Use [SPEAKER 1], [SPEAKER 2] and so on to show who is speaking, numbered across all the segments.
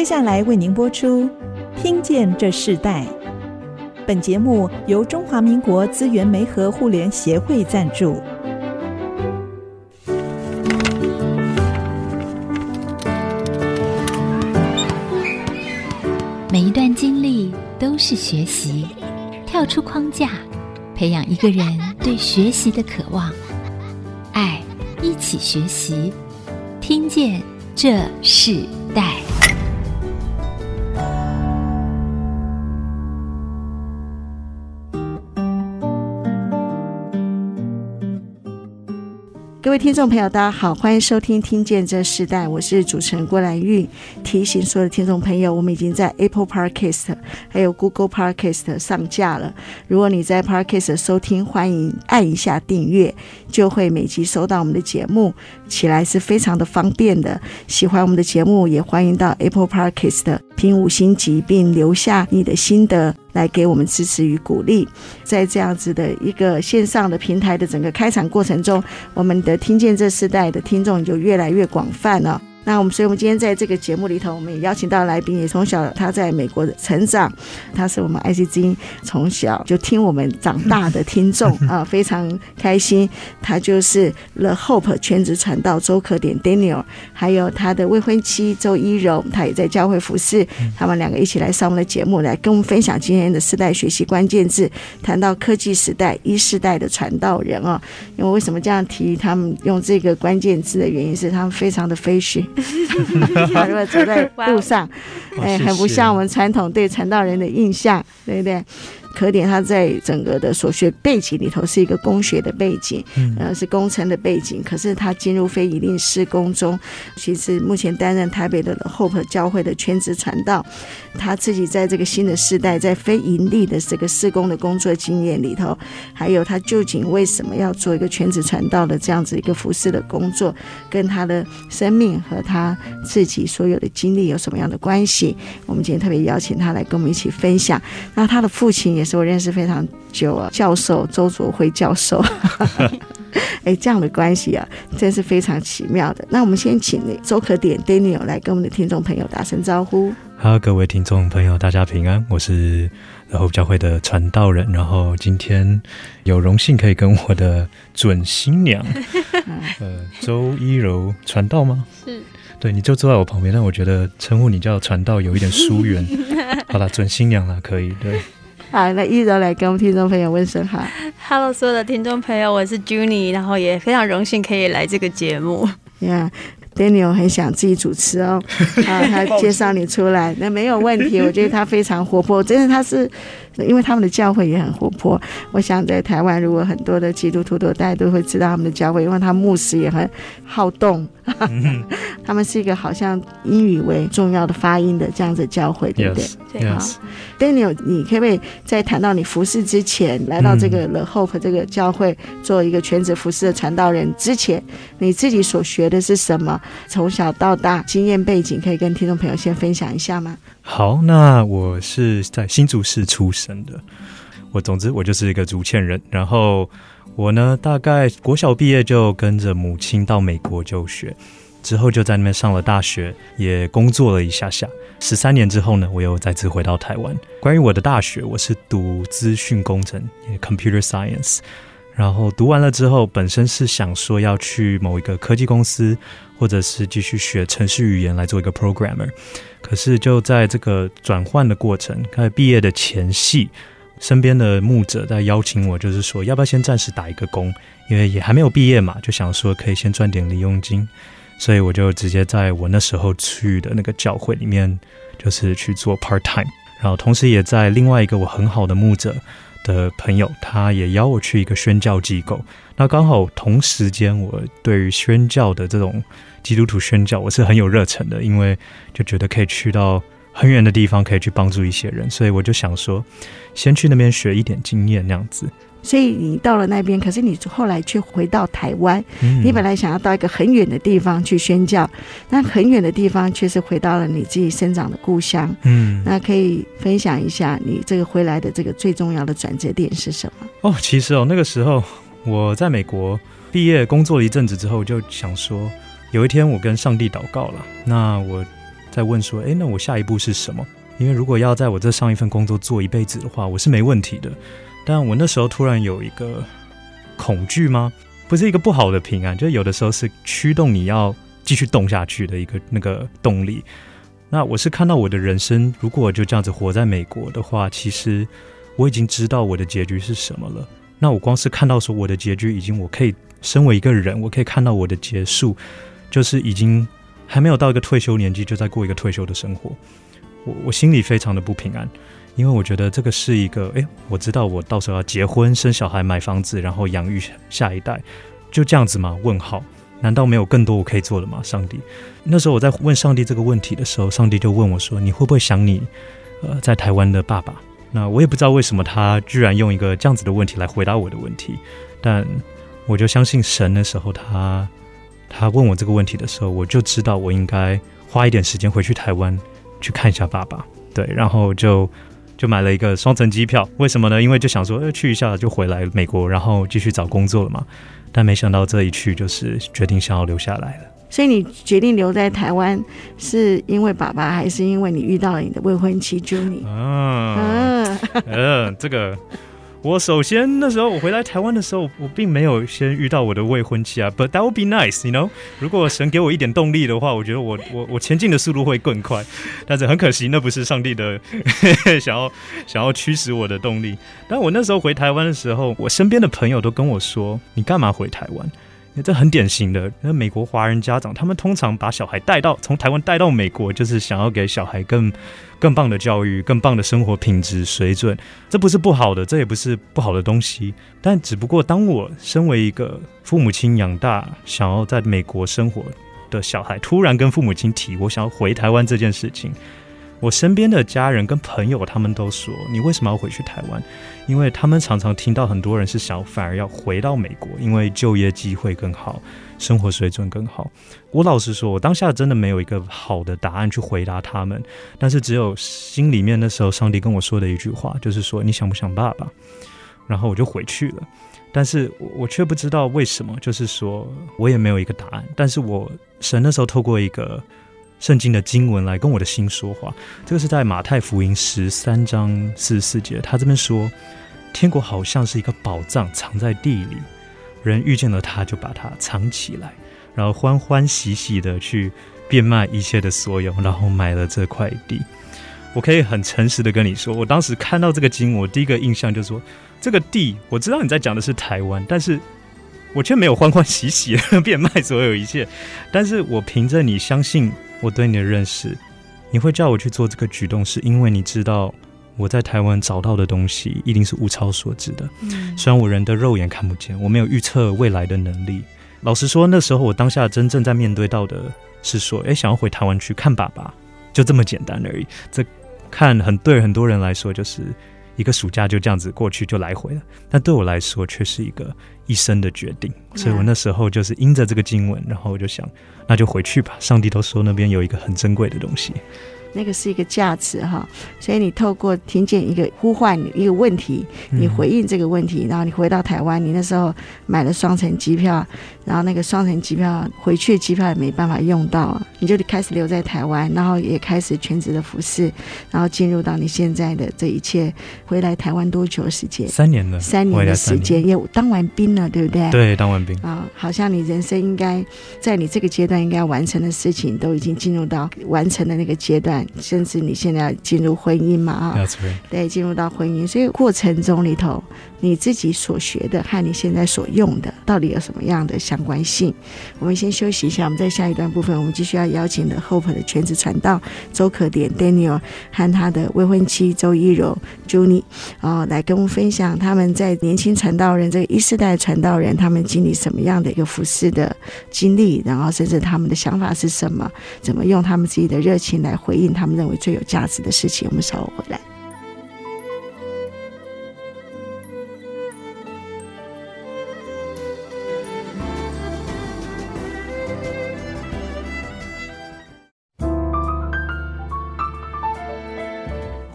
[SPEAKER 1] 接下来为您播出《听见这世代》。本节目由中华民国资源媒和互联协会赞助。
[SPEAKER 2] 每一段经历都是学习，跳出框架，培养一个人对学习的渴望。爱，一起学习，听见这世代。
[SPEAKER 3] 各位听众朋友，大家好，欢迎收听《听见这时代》，我是主持人郭兰玉。提醒所有的听众朋友，我们已经在 Apple Podcast 还有 Google Podcast 上架了。如果你在 Podcast 收听，欢迎按一下订阅，就会每集收到我们的节目，起来是非常的方便的。喜欢我们的节目，也欢迎到 Apple Podcast 评五星级，并留下你的心得。来给我们支持与鼓励，在这样子的一个线上的平台的整个开场过程中，我们的听见这世代的听众就越来越广泛了。那我们，所以我们今天在这个节目里头，我们也邀请到来宾，也从小他在美国的成长，他是我们 IC 之音从小就听我们长大的听众 啊，非常开心。他就是 The Hope 全职传道周可典 Daniel，还有他的未婚妻周一柔，他也在教会服侍。他们两个一起来上我们的节目，来跟我们分享今天的世代学习关键字，谈到科技时代一世代的传道人啊。因为为什么这样提他们用这个关键字的原因是他们非常的 fashion。他 如果走在路上，哎，很不像我们传统对传道人的印象，对不对？可点他在整个的所学背景里头是一个工学的背景，呃，是工程的背景。可是他进入非营利施工中，其实目前担任台北的 Hope 教会的全职传道。他自己在这个新的时代，在非盈利的这个施工的工作经验里头，还有他究竟为什么要做一个全职传道的这样子一个服饰的工作，跟他的生命和他自己所有的经历有什么样的关系？我们今天特别邀请他来跟我们一起分享。那他的父亲也是我认识非常久啊，教授周卓辉教授。哎，这样的关系啊，真是非常奇妙的。那我们先请周可点 Daniel 来跟我们的听众朋友打声招呼。
[SPEAKER 4] 哈，各位听众朋友，大家平安，我是然后教会的传道人。然后今天有荣幸可以跟我的准新娘，呃，周一柔传道吗？是，对，你就坐在我旁边，但我觉得称呼你叫传道有一点疏远。好了，准新娘了，可以，对。
[SPEAKER 3] 好，那依柔来跟我们听众朋友问声好。
[SPEAKER 5] Hello，所有的听众朋友，我是 Junie，然后也非常荣幸可以来这个节目。
[SPEAKER 3] Yeah。Daniel 很想自己主持哦，啊，他介绍你出来，那没有问题。我觉得他非常活泼，真的他是。因为他们的教会也很活泼，我想在台湾，如果很多的基督徒都大家都会知道他们的教会，因为他牧师也很好动，他们是一个好像英语为重要的发音的这样子教会，对不对？对啊。Daniel，你可不可以在谈到你服侍之前，来到这个 The Hope 这个教会做一个全职服侍的传道人之前，你自己所学的是什么？从小到大经验背景，可以跟听众朋友先分享一下吗？
[SPEAKER 4] 好，那我是在新竹市出生的。我总之我就是一个竹堑人。然后我呢，大概国小毕业就跟着母亲到美国就学，之后就在那边上了大学，也工作了一下下。十三年之后呢，我又再次回到台湾。关于我的大学，我是读资讯工程 （Computer Science）。然后读完了之后，本身是想说要去某一个科技公司，或者是继续学程序语言来做一个 programmer。可是就在这个转换的过程，开始毕业的前夕，身边的牧者在邀请我，就是说要不要先暂时打一个工，因为也还没有毕业嘛，就想说可以先赚点零用金。所以我就直接在我那时候去的那个教会里面，就是去做 part time，然后同时也在另外一个我很好的牧者。的朋友，他也邀我去一个宣教机构。那刚好同时间，我对于宣教的这种基督徒宣教，我是很有热忱的，因为就觉得可以去到很远的地方，可以去帮助一些人，所以我就想说，先去那边学一点经验，那样子。
[SPEAKER 3] 所以你到了那边，可是你后来却回到台湾。嗯。你本来想要到一个很远的地方去宣教，但很远的地方却是回到了你自己生长的故乡。嗯，那可以分享一下你这个回来的这个最重要的转折点是什么？
[SPEAKER 4] 哦，其实哦，那个时候我在美国毕业工作了一阵子之后，就想说，有一天我跟上帝祷告了，那我在问说，哎，那我下一步是什么？因为如果要在我这上一份工作做一辈子的话，我是没问题的。但我那时候突然有一个恐惧吗？不是一个不好的平安，就有的时候是驱动你要继续动下去的一个那个动力。那我是看到我的人生，如果就这样子活在美国的话，其实我已经知道我的结局是什么了。那我光是看到说我的结局已经，我可以身为一个人，我可以看到我的结束，就是已经还没有到一个退休年纪，就在过一个退休的生活。我我心里非常的不平安，因为我觉得这个是一个，诶，我知道我到时候要结婚、生小孩、买房子，然后养育下一代，就这样子吗？问号。难道没有更多我可以做的吗？上帝，那时候我在问上帝这个问题的时候，上帝就问我说：“你会不会想你，呃，在台湾的爸爸？”那我也不知道为什么他居然用一个这样子的问题来回答我的问题，但我就相信神的时候，他他问我这个问题的时候，我就知道我应该花一点时间回去台湾去看一下爸爸。对，然后就就买了一个双层机票。为什么呢？因为就想说，呃，去一下就回来美国，然后继续找工作了嘛。但没想到这一去就是决定想要留下来了。
[SPEAKER 3] 所以你决定留在台湾，是因为爸爸，还是因为你遇到了你的未婚妻 Junie？
[SPEAKER 4] 啊，嗯、呃，这个。我首先那时候我回来台湾的时候，我并没有先遇到我的未婚妻啊。But that would be nice, you know？如果神给我一点动力的话，我觉得我我我前进的速度会更快。但是很可惜，那不是上帝的 想要想要驱使我的动力。但我那时候回台湾的时候，我身边的朋友都跟我说：“你干嘛回台湾？”这很典型的，那美国华人家长，他们通常把小孩带到从台湾带到美国，就是想要给小孩更更棒的教育、更棒的生活品质水准。这不是不好的，这也不是不好的东西。但只不过，当我身为一个父母亲养大、想要在美国生活的小孩，突然跟父母亲提我想要回台湾这件事情。我身边的家人跟朋友，他们都说：“你为什么要回去台湾？”因为他们常常听到很多人是想反而要回到美国，因为就业机会更好，生活水准更好。我老实说，我当下真的没有一个好的答案去回答他们，但是只有心里面那时候上帝跟我说的一句话，就是说：“你想不想爸爸？”然后我就回去了，但是我却不知道为什么，就是说我也没有一个答案。但是我神那时候透过一个。圣经的经文来跟我的心说话，这个是在马太福音十三章四十四节，他这边说，天国好像是一个宝藏藏在地里，人遇见了他就把它藏起来，然后欢欢喜喜的去变卖一切的所有，然后买了这块地。我可以很诚实的跟你说，我当时看到这个经，我第一个印象就是说，这个地我知道你在讲的是台湾，但是。我却没有欢欢喜喜的 变卖所有一切，但是我凭着你相信我对你的认识，你会叫我去做这个举动，是因为你知道我在台湾找到的东西一定是物超所值的。嗯，虽然我人的肉眼看不见，我没有预测未来的能力。老实说，那时候我当下真正在面对到的是说，诶，想要回台湾去看爸爸，就这么简单而已。这看很对很多人来说就是。一个暑假就这样子过去就来回了，但对我来说却是一个一生的决定，所以我那时候就是因着这个经文，然后我就想，那就回去吧。上帝都说那边有一个很珍贵的东西。
[SPEAKER 3] 那个是一个价值哈，所以你透过听见一个呼唤，一个问题，你回应这个问题，然后你回到台湾，你那时候买了双程机票，然后那个双程机票回去的机票也没办法用到，你就开始留在台湾，然后也开始全职的服侍，然后进入到你现在的这一切。回来台湾多久时间？
[SPEAKER 4] 三年了，
[SPEAKER 3] 三年的时间，也当完兵了，对不对？
[SPEAKER 4] 对，当完兵
[SPEAKER 3] 啊，好像你人生应该在你这个阶段应该要完成的事情，都已经进入到完成的那个阶段。甚至你现在要进入婚姻嘛？啊，对，进入到婚姻，所以过程中里头，你自己所学的和你现在所用的，到底有什么样的相关性？我们先休息一下，我们在下一段部分，我们继续要邀请的 Hope 的全职传道周可典 Daniel 和他的未婚妻周依柔 Junie 啊，来跟我们分享他们在年轻传道人这个一世代传道人，他们经历什么样的一个服饰的经历，然后甚至他们的想法是什么，怎么用他们自己的热情来回应他们认为最有价值的事情，我们稍后回来。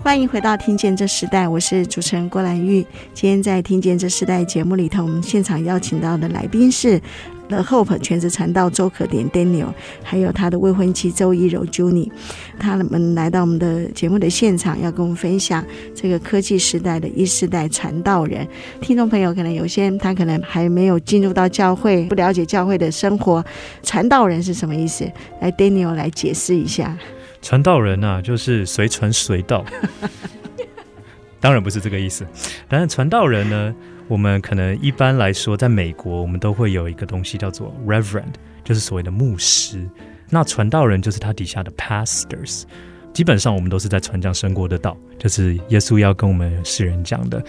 [SPEAKER 3] 欢迎回到《听见这时代》，我是主持人郭兰玉。今天在《听见这时代》节目里头，我们现场邀请到的来宾是 The Hope 全职传道周可典 Daniel，还有他的未婚妻周一柔 Juni 他们来到我们的节目的现场，要跟我们分享这个科技时代的一世代传道人。听众朋友可能有些他可能还没有进入到教会，不了解教会的生活，传道人是什么意思？来 Daniel 来解释一下。
[SPEAKER 4] 传道人啊，就是随传随到，当然不是这个意思。但是传道人呢，我们可能一般来说，在美国，我们都会有一个东西叫做 Reverend，就是所谓的牧师。那传道人就是他底下的 Pastors。基本上，我们都是在传讲神国的道，就是耶稣要跟我们世人讲的，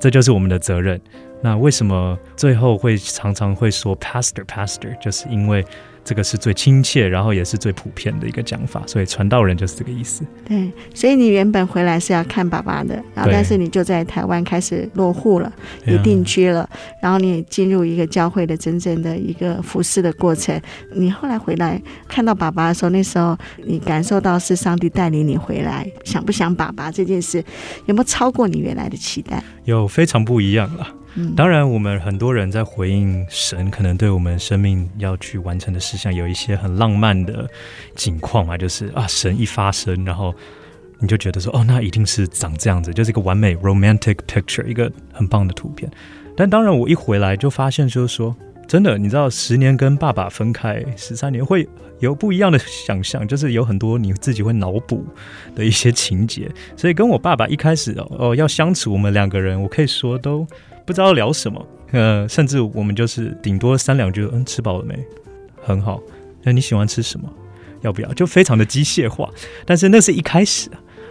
[SPEAKER 4] 这就是我们的责任。那为什么最后会常常会说 Pastor Pastor，就是因为。这个是最亲切，然后也是最普遍的一个讲法，所以传道人就是这个意思。
[SPEAKER 3] 对，所以你原本回来是要看爸爸的，然后但是你就在台湾开始落户了，你定居了，然后你也进入一个教会的真正的一个服侍的过程。你后来回来看到爸爸的时候，那时候你感受到是上帝带领你回来，想不想爸爸这件事，有没有超过你原来的期待？
[SPEAKER 4] 有，非常不一样了。当然，我们很多人在回应神可能对我们生命要去完成的事项，有一些很浪漫的景况嘛，就是啊，神一发声，然后你就觉得说，哦，那一定是长这样子，就是一个完美 romantic picture，一个很棒的图片。但当然，我一回来就发现，就是说，真的，你知道，十年跟爸爸分开十三年，会有不一样的想象，就是有很多你自己会脑补的一些情节。所以跟我爸爸一开始哦，哦要相处，我们两个人，我可以说都。不知道聊什么，呃，甚至我们就是顶多三两句，嗯，吃饱了没？很好。那你喜欢吃什么？要不要？就非常的机械化。但是那是一开始，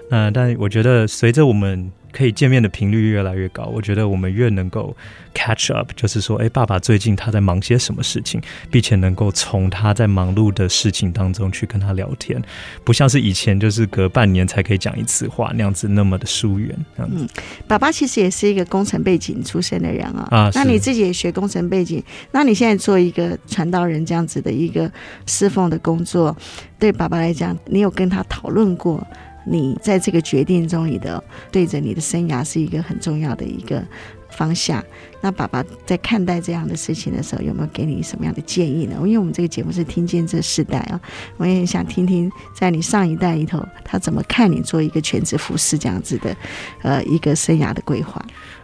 [SPEAKER 4] 嗯、但我觉得随着我们。可以见面的频率越来越高，我觉得我们越能够 catch up，就是说，哎，爸爸最近他在忙些什么事情，并且能够从他在忙碌的事情当中去跟他聊天，不像是以前就是隔半年才可以讲一次话那样子那么的疏远。嗯，
[SPEAKER 3] 爸爸其实也是一个工程背景出身的人啊，啊，那你自己也学工程背景，那你现在做一个传道人这样子的一个侍奉的工作，对爸爸来讲，你有跟他讨论过？你在这个决定中，你的对着你的生涯是一个很重要的一个方向。那爸爸在看待这样的事情的时候，有没有给你什么样的建议呢？因为我们这个节目是听见这世代啊，我也很想听听在你上一代里头，他怎么看你做一个全职服饰这样子的呃一个生涯的规划。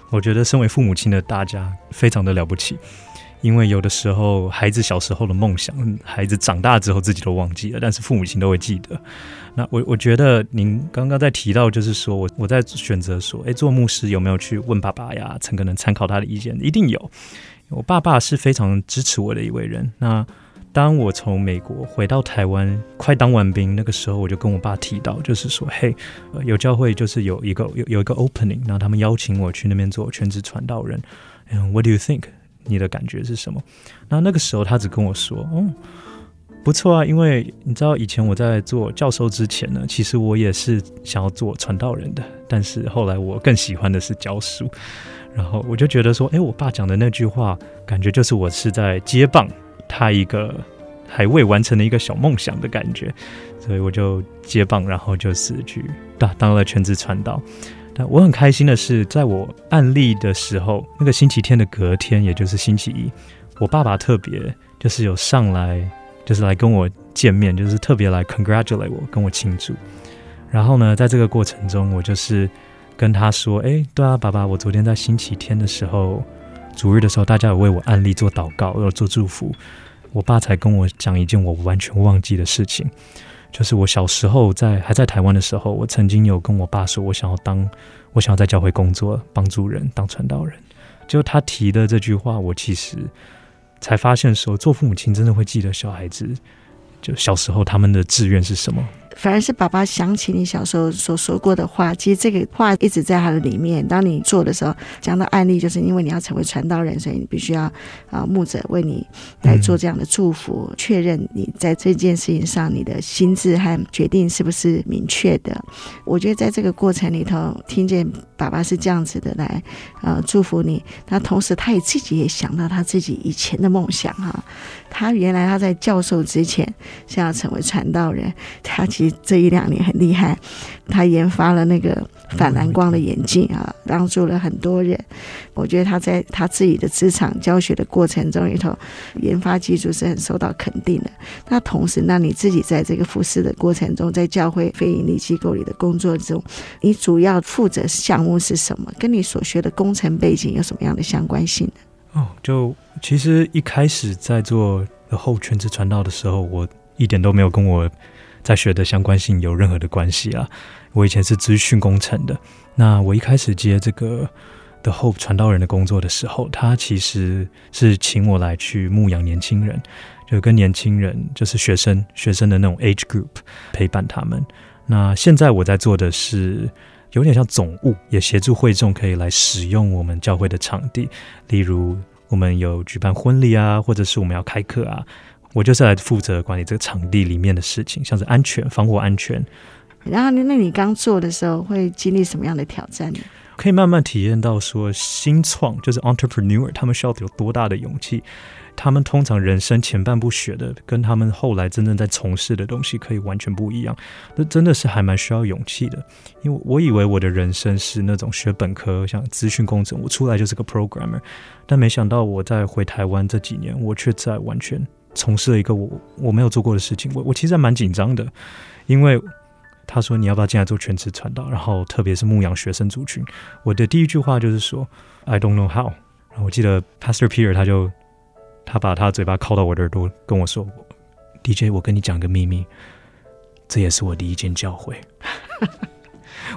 [SPEAKER 4] 我觉得身为父母亲的大家非常的了不起。因为有的时候，孩子小时候的梦想，孩子长大之后自己都忘记了，但是父母亲都会记得。那我我觉得您刚刚在提到，就是说我我在选择说，诶，做牧师有没有去问爸爸呀？曾可能参考他的意见，一定有。我爸爸是非常支持我的一位人。那当我从美国回到台湾，快当完兵那个时候，我就跟我爸提到，就是说，嘿，有教会就是有一个有有一个 opening，然后他们邀请我去那边做全职传道人。嗯，What do you think？你的感觉是什么？那那个时候他只跟我说：“嗯，不错啊，因为你知道以前我在做教授之前呢，其实我也是想要做传道人的，但是后来我更喜欢的是教书。然后我就觉得说，诶，我爸讲的那句话，感觉就是我是在接棒他一个还未完成的一个小梦想的感觉，所以我就接棒，然后就是去当当了全职传道。”我很开心的是，在我案例的时候，那个星期天的隔天，也就是星期一，我爸爸特别就是有上来，就是来跟我见面，就是特别来 congratulate 我，跟我庆祝。然后呢，在这个过程中，我就是跟他说：“哎，对啊，爸爸，我昨天在星期天的时候，主日的时候，大家有为我案例做祷告，有做祝福。我爸才跟我讲一件我完全忘记的事情。”就是我小时候在还在台湾的时候，我曾经有跟我爸说，我想要当，我想要在教会工作，帮助人，当传道人。就他提的这句话，我其实才发现说，做父母亲真的会记得小孩子，就小时候他们的志愿是什么。
[SPEAKER 3] 反而是爸爸想起你小时候所说过的话，其实这个话一直在他的里面。当你做的时候，讲到案例，就是因为你要成为传道人，所以你必须要啊，牧者为你来做这样的祝福，确认你在这件事情上你的心智和决定是不是明确的。我觉得在这个过程里头，听见爸爸是这样子的来呃祝福你，那同时他也自己也想到他自己以前的梦想哈，他原来他在教授之前想要成为传道人，他其实。这一两年很厉害，他研发了那个反蓝光的眼镜啊，帮助了很多人。我觉得他在他自己的职场教学的过程中里头，研发技术是很受到肯定的。那同时，那你自己在这个服侍的过程中，在教会非营利机构里的工作中，你主要负责项目是什么？跟你所学的工程背景有什么样的相关性呢？
[SPEAKER 4] 哦，就其实一开始在做 The Hope 全职传道的时候，我一点都没有跟我在学的相关性有任何的关系啊。我以前是资讯工程的，那我一开始接这个 The Hope 传道人的工作的时候，他其实是请我来去牧养年轻人，就跟年轻人就是学生学生的那种 age group 陪伴他们。那现在我在做的是。有点像总务，也协助会众可以来使用我们教会的场地，例如我们有举办婚礼啊，或者是我们要开课啊，我就是来负责管理这个场地里面的事情，像是安全、防火安全。
[SPEAKER 3] 然后，那你刚做的时候会经历什么样的挑战呢？
[SPEAKER 4] 可以慢慢体验到说，新创就是 entrepreneur，他们需要有多大的勇气。他们通常人生前半部学的，跟他们后来真正在从事的东西可以完全不一样。那真的是还蛮需要勇气的，因为我以为我的人生是那种学本科，像资讯工程，我出来就是个 programmer。但没想到我在回台湾这几年，我却在完全从事了一个我我没有做过的事情。我我其实还蛮紧张的，因为他说你要不要进来做全职传道，然后特别是牧养学生族群。我的第一句话就是说 I don't know how。然后我记得 Pastor Peter 他就。他把他嘴巴靠到我的耳朵，跟我说：“DJ，我跟你讲个秘密，这也是我第一间教会。”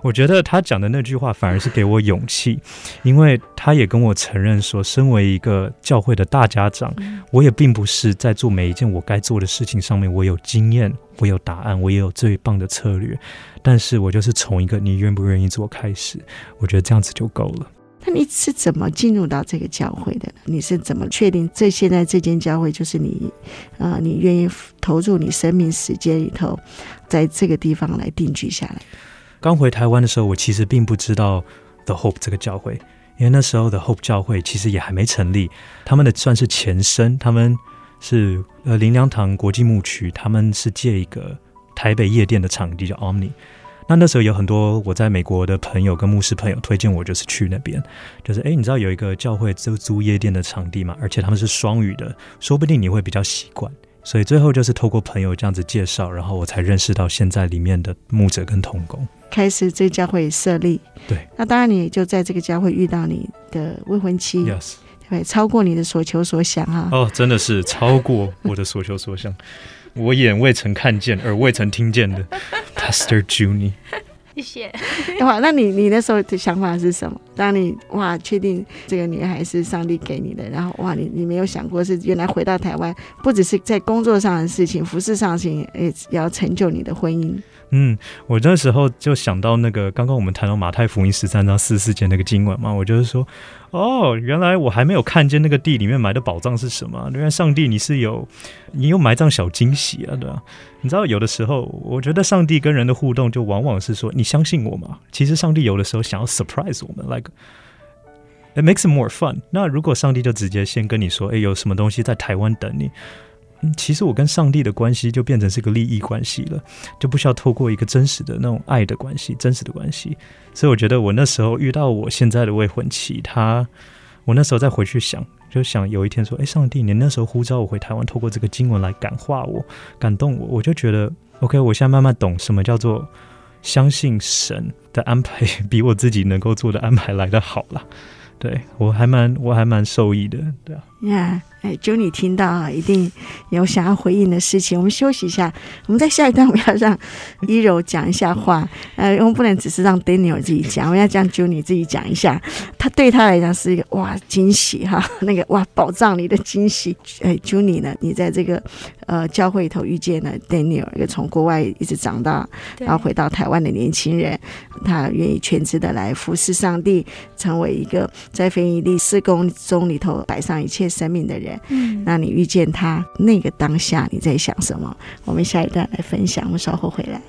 [SPEAKER 4] 我觉得他讲的那句话反而是给我勇气，因为他也跟我承认说，身为一个教会的大家长，我也并不是在做每一件我该做的事情上面我有经验，我有答案，我也有最棒的策略，但是我就是从一个你愿不愿意做开始，我觉得这样子就够了。
[SPEAKER 3] 那你是怎么进入到这个教会的？你是怎么确定这现在这间教会就是你啊、呃？你愿意投入你生命时间里头，在这个地方来定居下来？
[SPEAKER 4] 刚回台湾的时候，我其实并不知道 The Hope 这个教会，因为那时候的 Hope 教会其实也还没成立，他们的算是前身，他们是呃灵粮堂国际牧区，他们是借一个台北夜店的场地叫 Omni。那那时候有很多我在美国的朋友跟牧师朋友推荐我，就是去那边，就是哎，你知道有一个教会就租夜店的场地嘛，而且他们是双语的，说不定你会比较习惯。所以最后就是透过朋友这样子介绍，然后我才认识到现在里面的牧者跟童工，
[SPEAKER 3] 开始这教会设立。
[SPEAKER 4] 对，
[SPEAKER 3] 那当然你就在这个教会遇到你的未婚妻
[SPEAKER 4] ，Yes，
[SPEAKER 3] 对，超过你的所求所想哈。
[SPEAKER 4] 哦，真的是超过我的所求所想。我眼未曾看见，耳未曾听见的，Pastor Junie。
[SPEAKER 5] 谢
[SPEAKER 3] 谢。哇，那你你那时候的想法是什么？当你哇确定这个女孩是上帝给你的，然后哇，你你没有想过是原来回到台湾，不只是在工作上的事情，服饰上的事情，也要成就你的婚姻。
[SPEAKER 4] 嗯，我那时候就想到那个刚刚我们谈到马太福音十三章四十四节那个经文嘛，我就是说，哦，原来我还没有看见那个地里面埋的宝藏是什么？原来上帝你是有，你有埋葬小惊喜啊，对吧？你知道有的时候，我觉得上帝跟人的互动就往往是说，你相信我吗？其实上帝有的时候想要 surprise 我们，like it makes more fun。那如果上帝就直接先跟你说，哎，有什么东西在台湾等你。其实我跟上帝的关系就变成是个利益关系了，就不需要透过一个真实的那种爱的关系，真实的关系。所以我觉得我那时候遇到我现在的未婚妻，她，我那时候再回去想，就想有一天说，哎，上帝，你那时候呼召我回台湾，透过这个经文来感化我、感动我，我就觉得，OK，我现在慢慢懂什么叫做相信神的安排，比我自己能够做的安排来得好了。对，我还蛮，我还蛮受益的，对啊。
[SPEAKER 3] Yeah. 哎，Juni 听到啊，一定有想要回应的事情。我们休息一下，我们在下一段我们要让一柔讲一下话。呃，我们不能只是让 Daniel 自己讲，我们要让 Juni 自己讲一下。他对他来讲是一个哇惊喜哈，那个哇宝藏里的惊喜。哎，Juni 呢，你在这个呃教会里头遇见了 Daniel，一个从国外一直长大，然后回到台湾的年轻人，他愿意全职的来服侍上帝，成为一个在非营利事工中里头摆上一切生命的人。嗯，那你遇见他那个当下，你在想什么？我们下一段来分享，我们稍后回来。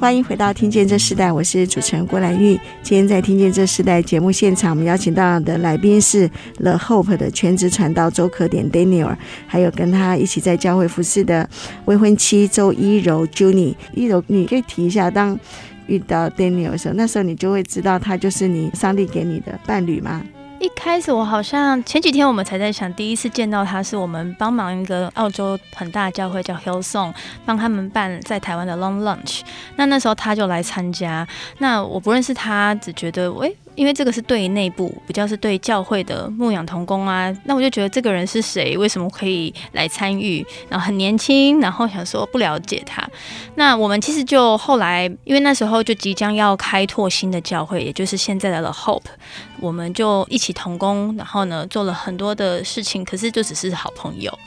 [SPEAKER 3] 欢迎回到《听见这时代》，我是主持人郭兰玉。今天在《听见这时代》节目现场，我们邀请到的来宾是 The Hope 的全职传道周可典 Daniel，还有跟他一起在教会服侍的未婚妻周一柔 Juni。一。柔，你可以提一下，当遇到 Daniel 的时候，那时候你就会知道他就是你上帝给你的伴侣吗？
[SPEAKER 5] 一开始我好像前几天我们才在想，第一次见到他是我们帮忙一个澳洲很大的教会叫 Hillsong，帮他们办在台湾的 Long Lunch。那那时候他就来参加，那我不认识他，只觉得喂。因为这个是对内部，比较是对教会的牧养同工啊，那我就觉得这个人是谁？为什么可以来参与？然后很年轻，然后想说不了解他。那我们其实就后来，因为那时候就即将要开拓新的教会，也就是现在的 The Hope，我们就一起同工，然后呢做了很多的事情，可是就只是好朋友。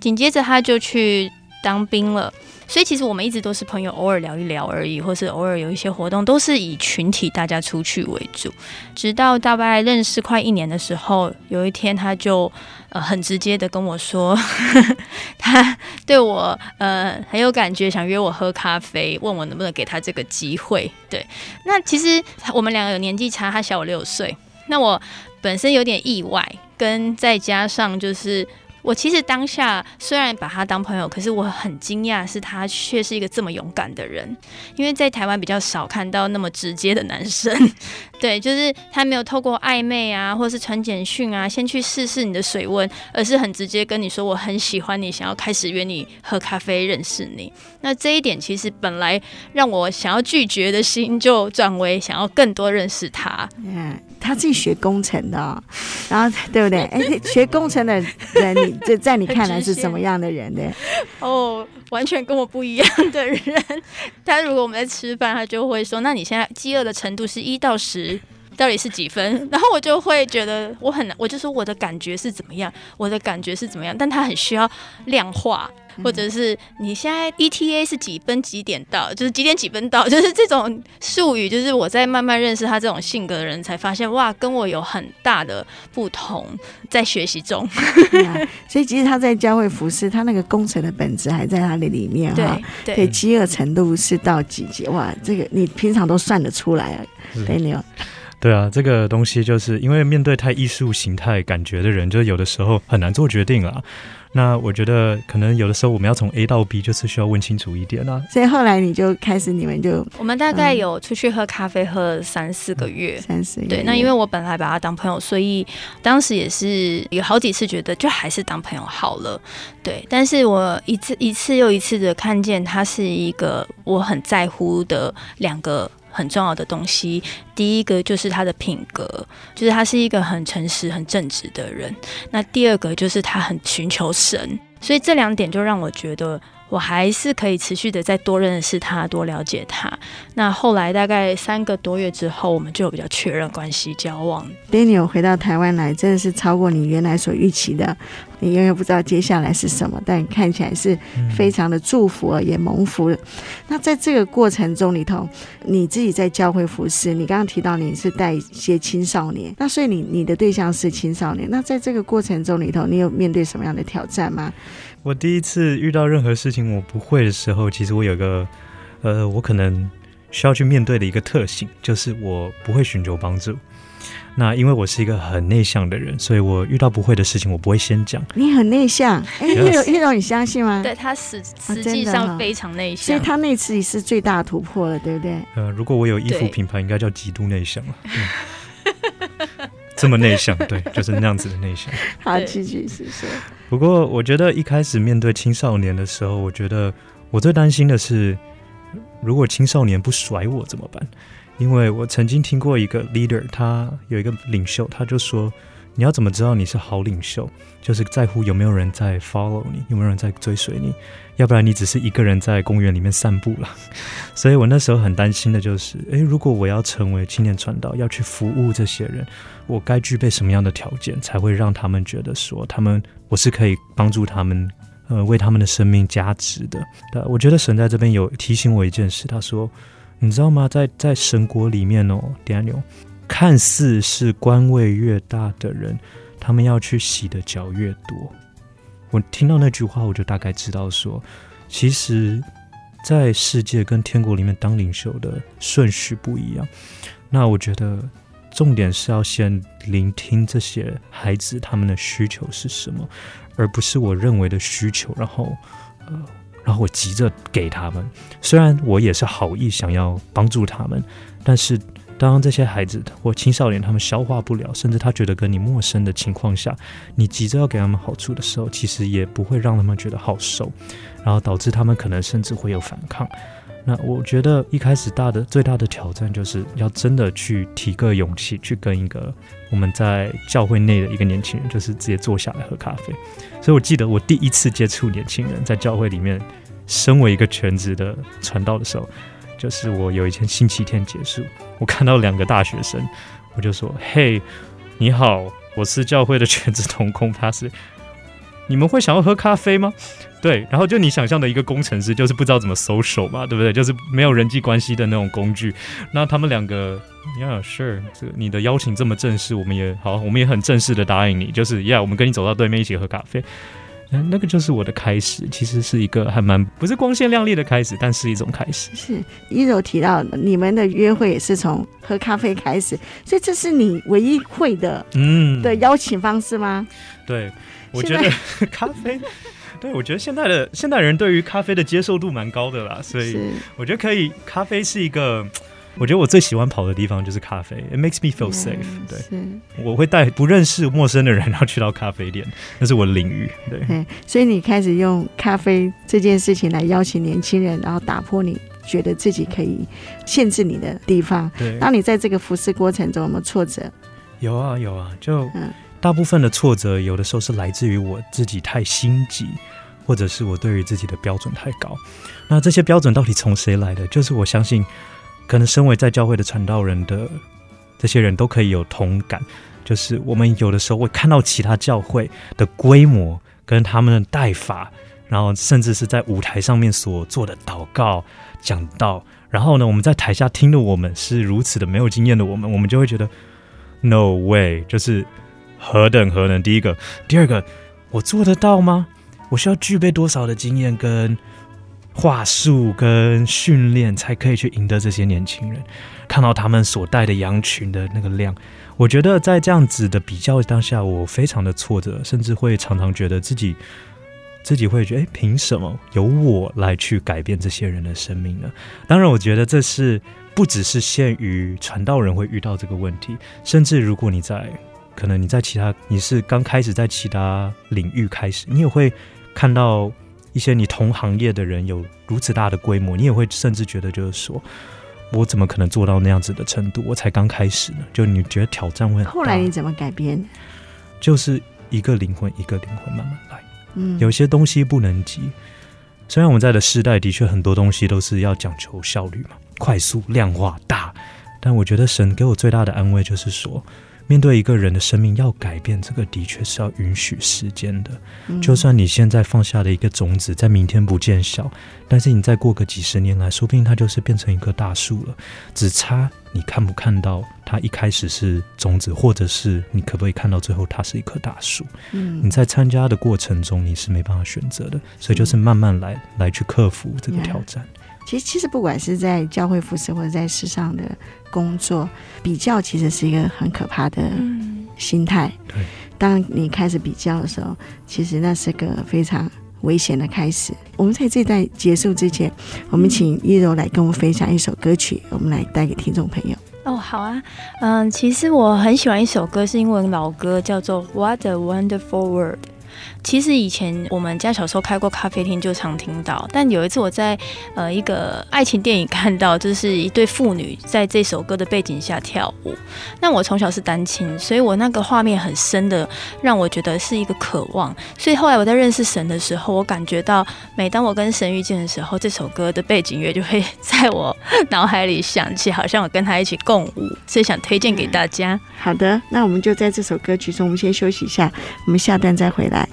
[SPEAKER 5] 紧接着他就去当兵了。所以其实我们一直都是朋友，偶尔聊一聊而已，或是偶尔有一些活动，都是以群体大家出去为主。直到大概认识快一年的时候，有一天他就呃很直接的跟我说，他对我呃很有感觉，想约我喝咖啡，问我能不能给他这个机会。对，那其实我们两个有年纪差，他小我六岁。那我本身有点意外，跟再加上就是。我其实当下虽然把他当朋友，可是我很惊讶，是他却是一个这么勇敢的人。因为在台湾比较少看到那么直接的男生，对，就是他没有透过暧昧啊，或是传简讯啊，先去试试你的水温，而是很直接跟你说我很喜欢你，想要开始约你喝咖啡，认识你。那这一点其实本来让我想要拒绝的心，就转为想要更多认识他。
[SPEAKER 3] 嗯，他自己学工程的哦，然后对不对？哎，学工程的人，你。这在你看来是什么样的人呢？
[SPEAKER 5] 哦，完全跟我不一样的人。他如果我们在吃饭，他就会说：“那你现在饥饿的程度是一到十，到底是几分？”然后我就会觉得我很难，我就说我的感觉是怎么样，我的感觉是怎么样。但他很需要量化。或者是你现在 ETA 是几分几点到，就是几点几分到，就是这种术语，就是我在慢慢认识他这种性格的人才发现，哇，跟我有很大的不同，在学习中。
[SPEAKER 3] 所以其实他在教会服侍，他那个工程的本质还在他的里面哈。对，对，饥饿程度是到几级？哇，这个你平常都算得出来啊，对，你有。
[SPEAKER 4] 对啊，这个东西就是因为面对太艺术形态感觉的人，就有的时候很难做决定啊。那我觉得可能有的时候我们要从 A 到 B，就是需要问清楚一点啊。
[SPEAKER 3] 所以后来你就开始，你们就
[SPEAKER 5] 我们大概有出去喝咖啡喝了三四个月，
[SPEAKER 3] 三四个月。
[SPEAKER 5] 对，那因为我本来把他当朋友，所以当时也是有好几次觉得就还是当朋友好了。对，但是我一次一次又一次的看见他是一个我很在乎的两个。很重要的东西，第一个就是他的品格，就是他是一个很诚实、很正直的人。那第二个就是他很寻求神，所以这两点就让我觉得。我还是可以持续的再多认识他，多了解他。那后来大概三个多月之后，我们就有比较确认关系交往。
[SPEAKER 3] Daniel 回到台湾来，真的是超过你原来所预期的。你永远不知道接下来是什么，但看起来是非常的祝福，也蒙福。那在这个过程中里头，你自己在教会服侍，你刚刚提到你是带一些青少年，那所以你你的对象是青少年。那在这个过程中里头，你有面对什么样的挑战吗？
[SPEAKER 4] 我第一次遇到任何事情我不会的时候，其实我有个，呃，我可能需要去面对的一个特性，就是我不会寻求帮助。那因为我是一个很内向的人，所以我遇到不会的事情，我不会先讲。
[SPEAKER 3] 你很内向，哎，依柔依柔，你相信吗？
[SPEAKER 5] 对，他实实际上非常内向，
[SPEAKER 3] 所以他那次也是最大的突破了，对不对？
[SPEAKER 4] 呃，如果我有衣服品牌，应该叫极度内向了。这么内向，对，就是那样子的内向。
[SPEAKER 3] 好，继续是说。
[SPEAKER 4] 不过，我觉得一开始面对青少年的时候，我觉得我最担心的是，如果青少年不甩我怎么办？因为我曾经听过一个 leader，他有一个领袖，他就说。你要怎么知道你是好领袖？就是在乎有没有人在 follow 你，有没有人在追随你，要不然你只是一个人在公园里面散步了。所以我那时候很担心的就是，诶，如果我要成为青年传道，要去服务这些人，我该具备什么样的条件，才会让他们觉得说，他们我是可以帮助他们，呃，为他们的生命加值的。我觉得神在这边有提醒我一件事，他说，你知道吗？在在神国里面哦，Daniel。看似是官位越大的人，他们要去洗的脚越多。我听到那句话，我就大概知道说，其实在世界跟天国里面当领袖的顺序不一样。那我觉得重点是要先聆听这些孩子他们的需求是什么，而不是我认为的需求，然后呃，然后我急着给他们。虽然我也是好意想要帮助他们，但是。当这些孩子或青少年他们消化不了，甚至他觉得跟你陌生的情况下，你急着要给他们好处的时候，其实也不会让他们觉得好受，然后导致他们可能甚至会有反抗。那我觉得一开始大的最大的挑战就是要真的去提个勇气，去跟一个我们在教会内的一个年轻人，就是直接坐下来喝咖啡。所以我记得我第一次接触年轻人在教会里面，身为一个全职的传道的时候。就是我有一天星期天结束，我看到两个大学生，我就说：“嘿，你好，我是教会的全职同工，他是你们会想要喝咖啡吗？”对，然后就你想象的一个工程师，就是不知道怎么 social 嘛，对不对？就是没有人际关系的那种工具。那他们两个，Yeah，sure，这你的邀请这么正式，我们也好，我们也很正式的答应你，就是 Yeah，我们跟你走到对面一起喝咖啡。那个就是我的开始，其实是一个还蛮不是光鲜亮丽的开始，但是一种开始。
[SPEAKER 3] 是一柔提到你们的约会也是从喝咖啡开始，所以这是你唯一会的嗯的邀请方式吗？
[SPEAKER 4] 对，我觉得 咖啡，对我觉得现在的现代人对于咖啡的接受度蛮高的啦，所以我觉得可以，咖啡是一个。我觉得我最喜欢跑的地方就是咖啡，It makes me feel safe。对，我会带不认识陌生的人，然后去到咖啡店，那是我的领域。对，
[SPEAKER 3] 所以你开始用咖啡这件事情来邀请年轻人，然后打破你觉得自己可以限制你的地方。对，当你在这个服侍过程中有没有挫折？
[SPEAKER 4] 有啊，有啊，就大部分的挫折，有的时候是来自于我自己太心急，或者是我对于自己的标准太高。那这些标准到底从谁来的？就是我相信。可能身为在教会的传道人的这些人都可以有同感，就是我们有的时候会看到其他教会的规模跟他们的带法，然后甚至是在舞台上面所做的祷告讲道，然后呢，我们在台下听的我们是如此的没有经验的我们，我们就会觉得 No way，就是何等何能。第一个，第二个，我做得到吗？我需要具备多少的经验跟？话术跟训练才可以去赢得这些年轻人，看到他们所带的羊群的那个量，我觉得在这样子的比较当下，我非常的挫折，甚至会常常觉得自己自己会觉得，哎，凭什么由我来去改变这些人的生命呢？当然，我觉得这是不只是限于传道人会遇到这个问题，甚至如果你在可能你在其他你是刚开始在其他领域开始，你也会看到。一些你同行业的人有如此大的规模，你也会甚至觉得就是说，我怎么可能做到那样子的程度？我才刚开始呢。就你觉得挑战会很大。
[SPEAKER 3] 后来你怎么改变？
[SPEAKER 4] 就是一个灵魂一个灵魂慢慢来。嗯，有些东西不能急。虽然我们在的时代的确很多东西都是要讲求效率嘛，快速量化大，但我觉得神给我最大的安慰就是说。面对一个人的生命要改变，这个的确是要允许时间的。就算你现在放下了一个种子，在明天不见效，但是你再过个几十年来，说不定它就是变成一棵大树了。只差你看不看到它一开始是种子，或者是你可不可以看到最后它是一棵大树？嗯，你在参加的过程中你是没办法选择的，所以就是慢慢来，来去克服这个挑战。
[SPEAKER 3] 其实，其实不管是在教会服侍或者在世上的工作，比较其实是一个很可怕的心态。对，当你开始比较的时候，其实那是个非常危险的开始。我们在这段结束之前，我们请一柔来跟我们分享一首歌曲，我们来带给听众朋友。
[SPEAKER 5] 哦，好啊，嗯，其实我很喜欢一首歌，是英文老歌，叫做《What a Wonderful World》。其实以前我们家小时候开过咖啡厅，就常听到。但有一次我在呃一个爱情电影看到，就是一对父女在这首歌的背景下跳舞。那我从小是单亲，所以我那个画面很深的，让我觉得是一个渴望。所以后来我在认识神的时候，我感觉到每当我跟神遇见的时候，这首歌的背景乐就会在我脑海里响起，好像我跟他一起共舞。所以想推荐给大家。
[SPEAKER 3] 好的，那我们就在这首歌曲中，我们先休息一下，我们下段再回来。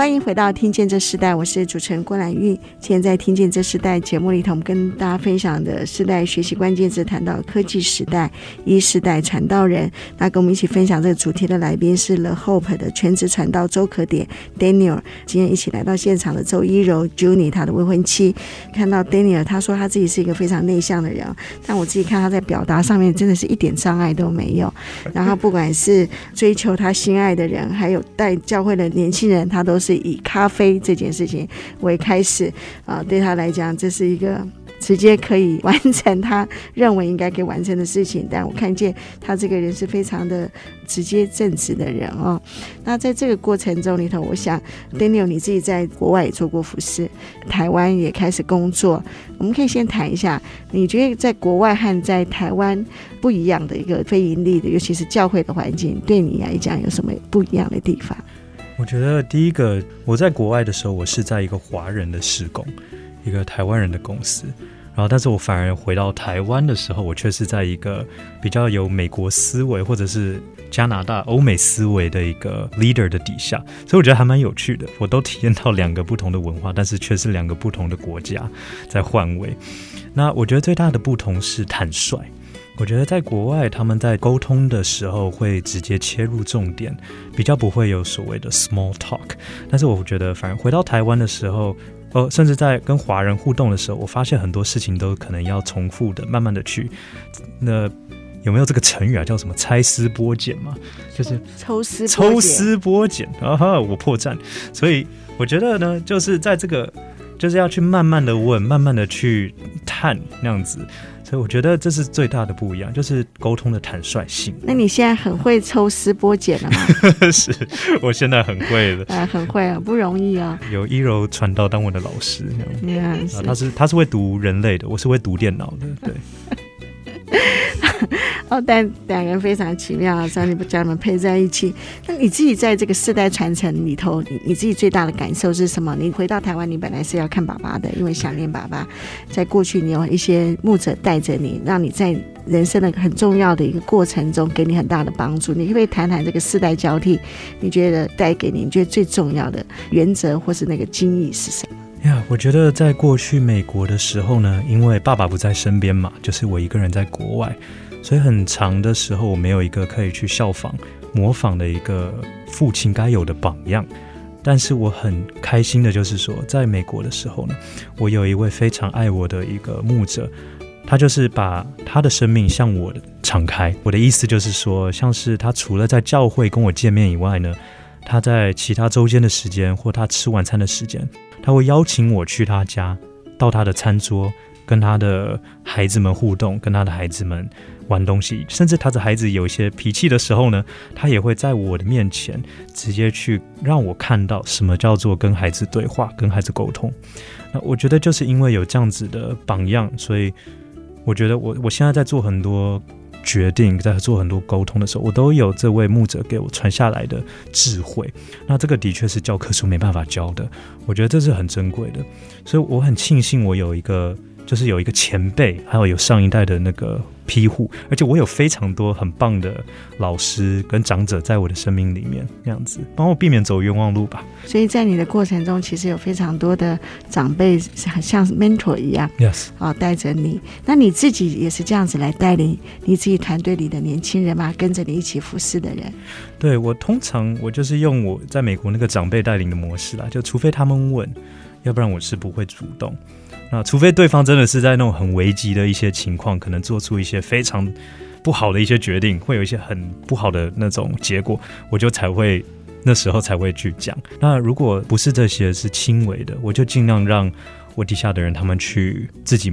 [SPEAKER 3] 欢迎回到《听见这时代》，我是主持人郭兰玉。今天在《听见这时代》节目里头，我们跟大家分享的世代学习关键字谈到科技时代、一世代传道人。那跟我们一起分享这个主题的来宾是 The Hope 的全职传道周可典 Daniel。今天一起来到现场的周一柔 Junie，他的未婚妻。看到 Daniel，他说他自己是一个非常内向的人，但我自己看他在表达上面真的是一点障碍都没有。然后不管是追求他心爱的人，还有带教会的年轻人，他都是。是以咖啡这件事情为开始啊，对他来讲，这是一个直接可以完成他认为应该可以完成的事情。但我看见他这个人是非常的直接正直的人哦。那在这个过程中里头，我想 Daniel 你自己在国外也做过服事，台湾也开始工作。我们可以先谈一下，你觉得在国外和在台湾不一样的一个非营利的，尤其是教会的环境，对你来讲有什么不一样的地方？
[SPEAKER 4] 我觉得第一个，我在国外的时候，我是在一个华人的施工，一个台湾人的公司。然后，但是我反而回到台湾的时候，我却是在一个比较有美国思维或者是加拿大欧美思维的一个 leader 的底下，所以我觉得还蛮有趣的。我都体验到两个不同的文化，但是却是两个不同的国家在换位。那我觉得最大的不同是坦率。我觉得在国外，他们在沟通的时候会直接切入重点，比较不会有所谓的 small talk。但是我觉得，反而回到台湾的时候，呃，甚至在跟华人互动的时候，我发现很多事情都可能要重复的、慢慢的去。那有没有这个成语啊？叫什么“拆 丝剥茧”嘛？就是
[SPEAKER 3] 抽丝
[SPEAKER 4] 抽丝剥茧。啊哈，我破绽。所以我觉得呢，就是在这个，就是要去慢慢的问，慢慢的去探那样子。所以我觉得这是最大的不一样，就是沟通的坦率性。
[SPEAKER 3] 那你现在很会抽丝剥茧了吗？
[SPEAKER 4] 是，我现在很会了。
[SPEAKER 3] 啊，很会啊，不容易啊。
[SPEAKER 4] 有一柔传道当我的老师，这样子。
[SPEAKER 3] 啊，
[SPEAKER 4] 他是他是会读人类的，我是会读电脑的，对。
[SPEAKER 3] 哦，但两人非常奇妙啊！上帝不将他们配在一起。那你自己在这个世代传承里头，你你自己最大的感受是什么？你回到台湾，你本来是要看爸爸的，因为想念爸爸。在过去，你有一些牧者带着你，让你在人生的很重要的一个过程中，给你很大的帮助。你可不可以谈谈这个世代交替？你觉得带给你，你觉得最重要的原则或是那个经验是什么？
[SPEAKER 4] 呀，我觉得在过去美国的时候呢，因为爸爸不在身边嘛，就是我一个人在国外。所以很长的时候，我没有一个可以去效仿、模仿的一个父亲该有的榜样。但是我很开心的就是说，在美国的时候呢，我有一位非常爱我的一个牧者，他就是把他的生命向我敞开。我的意思就是说，像是他除了在教会跟我见面以外呢，他在其他周间的时间或他吃晚餐的时间，他会邀请我去他家，到他的餐桌，跟他的孩子们互动，跟他的孩子们。玩东西，甚至他的孩子有一些脾气的时候呢，他也会在我的面前直接去让我看到什么叫做跟孩子对话、跟孩子沟通。那我觉得就是因为有这样子的榜样，所以我觉得我我现在在做很多决定，在做很多沟通的时候，我都有这位牧者给我传下来的智慧。那这个的确是教科书没办法教的，我觉得这是很珍贵的，所以我很庆幸我有一个。就是有一个前辈，还有有上一代的那个庇护，而且我有非常多很棒的老师跟长者在我的生命里面，这样子帮我避免走冤枉路吧。
[SPEAKER 3] 所以在你的过程中，其实有非常多的长辈，很像 mentor 一样
[SPEAKER 4] ，yes，
[SPEAKER 3] 啊，带着你。那你自己也是这样子来带领你自己团队里的年轻人嘛？跟着你一起服侍的人？
[SPEAKER 4] 对，我通常我就是用我在美国那个长辈带领的模式啦，就除非他们问，要不然我是不会主动。那除非对方真的是在那种很危急的一些情况，可能做出一些非常不好的一些决定，会有一些很不好的那种结果，我就才会那时候才会去讲。那如果不是这些是轻微的，我就尽量让我底下的人他们去自己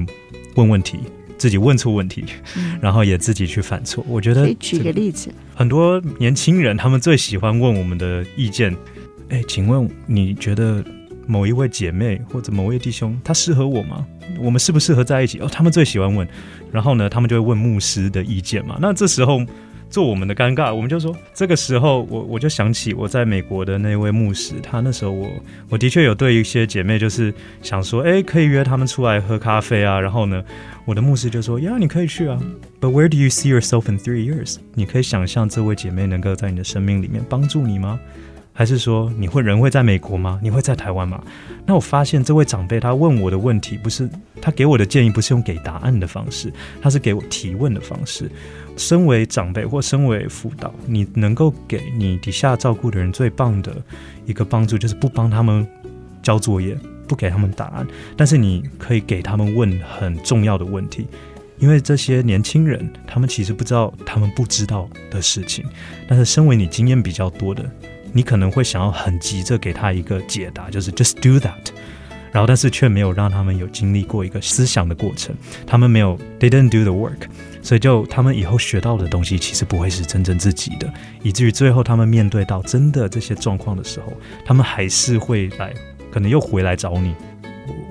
[SPEAKER 4] 问问题，自己问出问题，嗯、然后也自己去犯错。我觉得
[SPEAKER 3] 举个例子，
[SPEAKER 4] 很多年轻人他们最喜欢问我们的意见。哎，请问你觉得？某一位姐妹或者某位弟兄，他适合我吗？我们适不适合在一起？哦，他们最喜欢问，然后呢，他们就会问牧师的意见嘛。那这时候做我们的尴尬，我们就说，这个时候我我就想起我在美国的那位牧师，他那时候我我的确有对一些姐妹就是想说，哎，可以约他们出来喝咖啡啊。然后呢，我的牧师就说，呀，你可以去啊。But where do you see yourself in three years？你可以想象这位姐妹能够在你的生命里面帮助你吗？还是说你会人会在美国吗？你会在台湾吗？那我发现这位长辈他问我的问题，不是他给我的建议，不是用给答案的方式，他是给我提问的方式。身为长辈或身为辅导，你能够给你底下照顾的人最棒的一个帮助，就是不帮他们交作业，不给他们答案，但是你可以给他们问很重要的问题。因为这些年轻人，他们其实不知道他们不知道的事情，但是身为你经验比较多的，你可能会想要很急着给他一个解答，就是 just do that，然后但是却没有让他们有经历过一个思想的过程，他们没有 didn't do the work，所以就他们以后学到的东西其实不会是真正自己的，以至于最后他们面对到真的这些状况的时候，他们还是会来，可能又回来找你，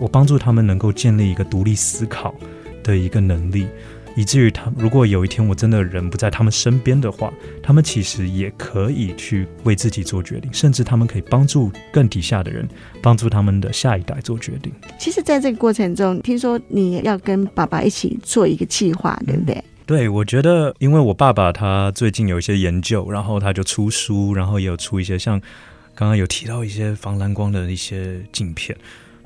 [SPEAKER 4] 我帮助他们能够建立一个独立思考的一个能力，以至于他如果有一天我真的人不在他们身边的话，他们其实也可以去为自己做决定，甚至他们可以帮助更底下的人，帮助他们的下一代做决定。
[SPEAKER 3] 其实，在这个过程中，听说你要跟爸爸一起做一个计划，对不对？嗯、
[SPEAKER 4] 对，我觉得，因为我爸爸他最近有一些研究，然后他就出书，然后也有出一些像刚刚有提到一些防蓝光的一些镜片。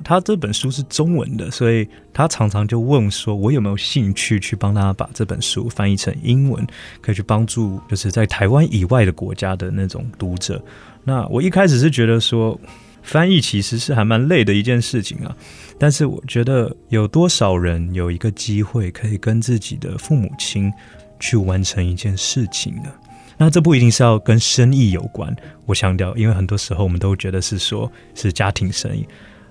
[SPEAKER 4] 他这本书是中文的，所以他常常就问说：“我有没有兴趣去帮他把这本书翻译成英文，可以去帮助就是在台湾以外的国家的那种读者？”那我一开始是觉得说，翻译其实是还蛮累的一件事情啊。但是我觉得有多少人有一个机会可以跟自己的父母亲去完成一件事情呢？那这不一定是要跟生意有关。我强调，因为很多时候我们都觉得是说是家庭生意。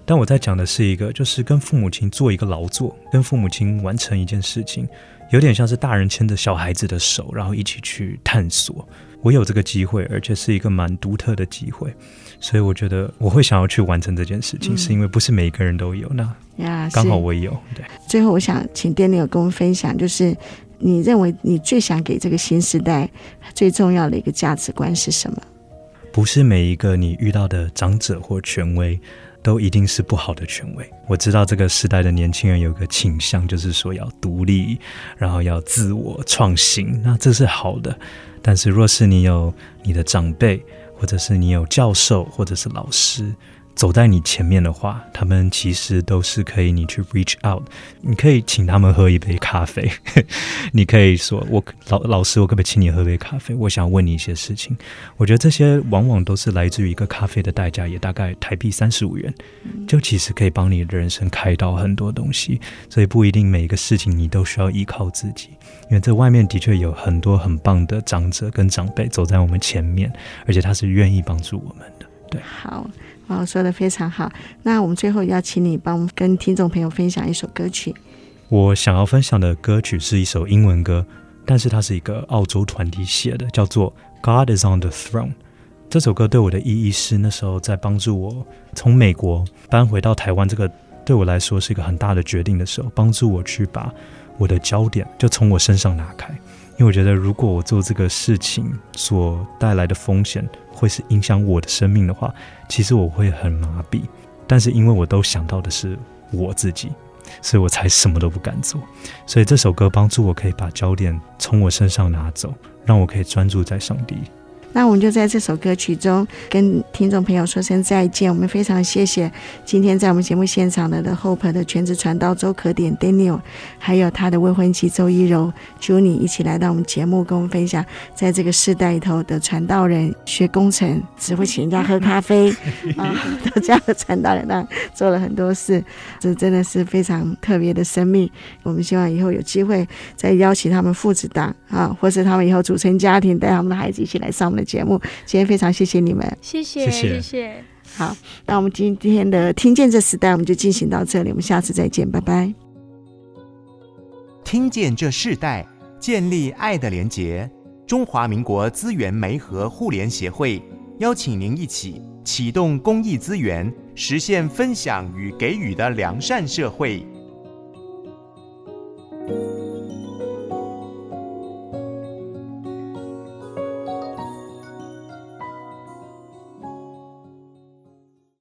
[SPEAKER 4] 但我在讲的是一个，就是跟父母亲做一个劳作，跟父母亲完成一件事情，有点像是大人牵着小孩子的手，然后一起去探索。我有这个机会，而且是一个蛮独特的机会，所以我觉得我会想要去完成这件事情，嗯、是因为不是每一个人都有。那呀，刚好我也有。对。
[SPEAKER 3] 最后，我想请 Daniel 跟我们分享，就是你认为你最想给这个新时代最重要的一个价值观是什么？
[SPEAKER 4] 不是每一个你遇到的长者或权威。都一定是不好的权威。我知道这个时代的年轻人有个倾向，就是说要独立，然后要自我创新，那这是好的。但是若是你有你的长辈，或者是你有教授，或者是老师。走在你前面的话，他们其实都是可以你去 reach out，你可以请他们喝一杯咖啡，你可以说我老老师，我可不可以请你喝杯咖啡？我想问你一些事情。我觉得这些往往都是来自于一个咖啡的代价，也大概台币三十五元，就其实可以帮你的人生开导很多东西。所以不一定每一个事情你都需要依靠自己，因为这外面的确有很多很棒的长者跟长辈走在我们前面，而且他是愿意帮助我们的。对，
[SPEAKER 3] 好。哦，说得非常好。那我们最后要请你帮跟听众朋友分享一首歌曲。
[SPEAKER 4] 我想要分享的歌曲是一首英文歌，但是它是一个澳洲团体写的，叫做《God Is on the Throne》。这首歌对我的意义是，那时候在帮助我从美国搬回到台湾，这个对我来说是一个很大的决定的时候，帮助我去把我的焦点就从我身上拿开。因为我觉得，如果我做这个事情所带来的风险会是影响我的生命的话，其实我会很麻痹。但是因为我都想到的是我自己，所以我才什么都不敢做。所以这首歌帮助我可以把焦点从我身上拿走，让我可以专注在上帝。
[SPEAKER 3] 那我们就在这首歌曲中跟听众朋友说声再见。我们非常谢谢今天在我们节目现场的的 Hope 的全职传道周可典 Daniel，还有他的未婚妻周一柔 Junie 一起来到我们节目，跟我们分享在这个世代里头的传道人学工程，只会请人家喝咖啡 啊，这样的传道人，那做了很多事，这真的是非常特别的生命。我们希望以后有机会再邀请他们父子档啊，或是他们以后组成家庭，带他们的孩子一起来上。节目，今天非常谢谢你们，
[SPEAKER 5] 谢谢谢谢。
[SPEAKER 3] 好，那我们今天的听见这时代，我们就进行到这里，我们下次再见，拜拜。
[SPEAKER 6] 听见这世代，建立爱的连结。中华民国资源媒和互联协会邀请您一起启动公益资源，实现分享与给予的良善社会。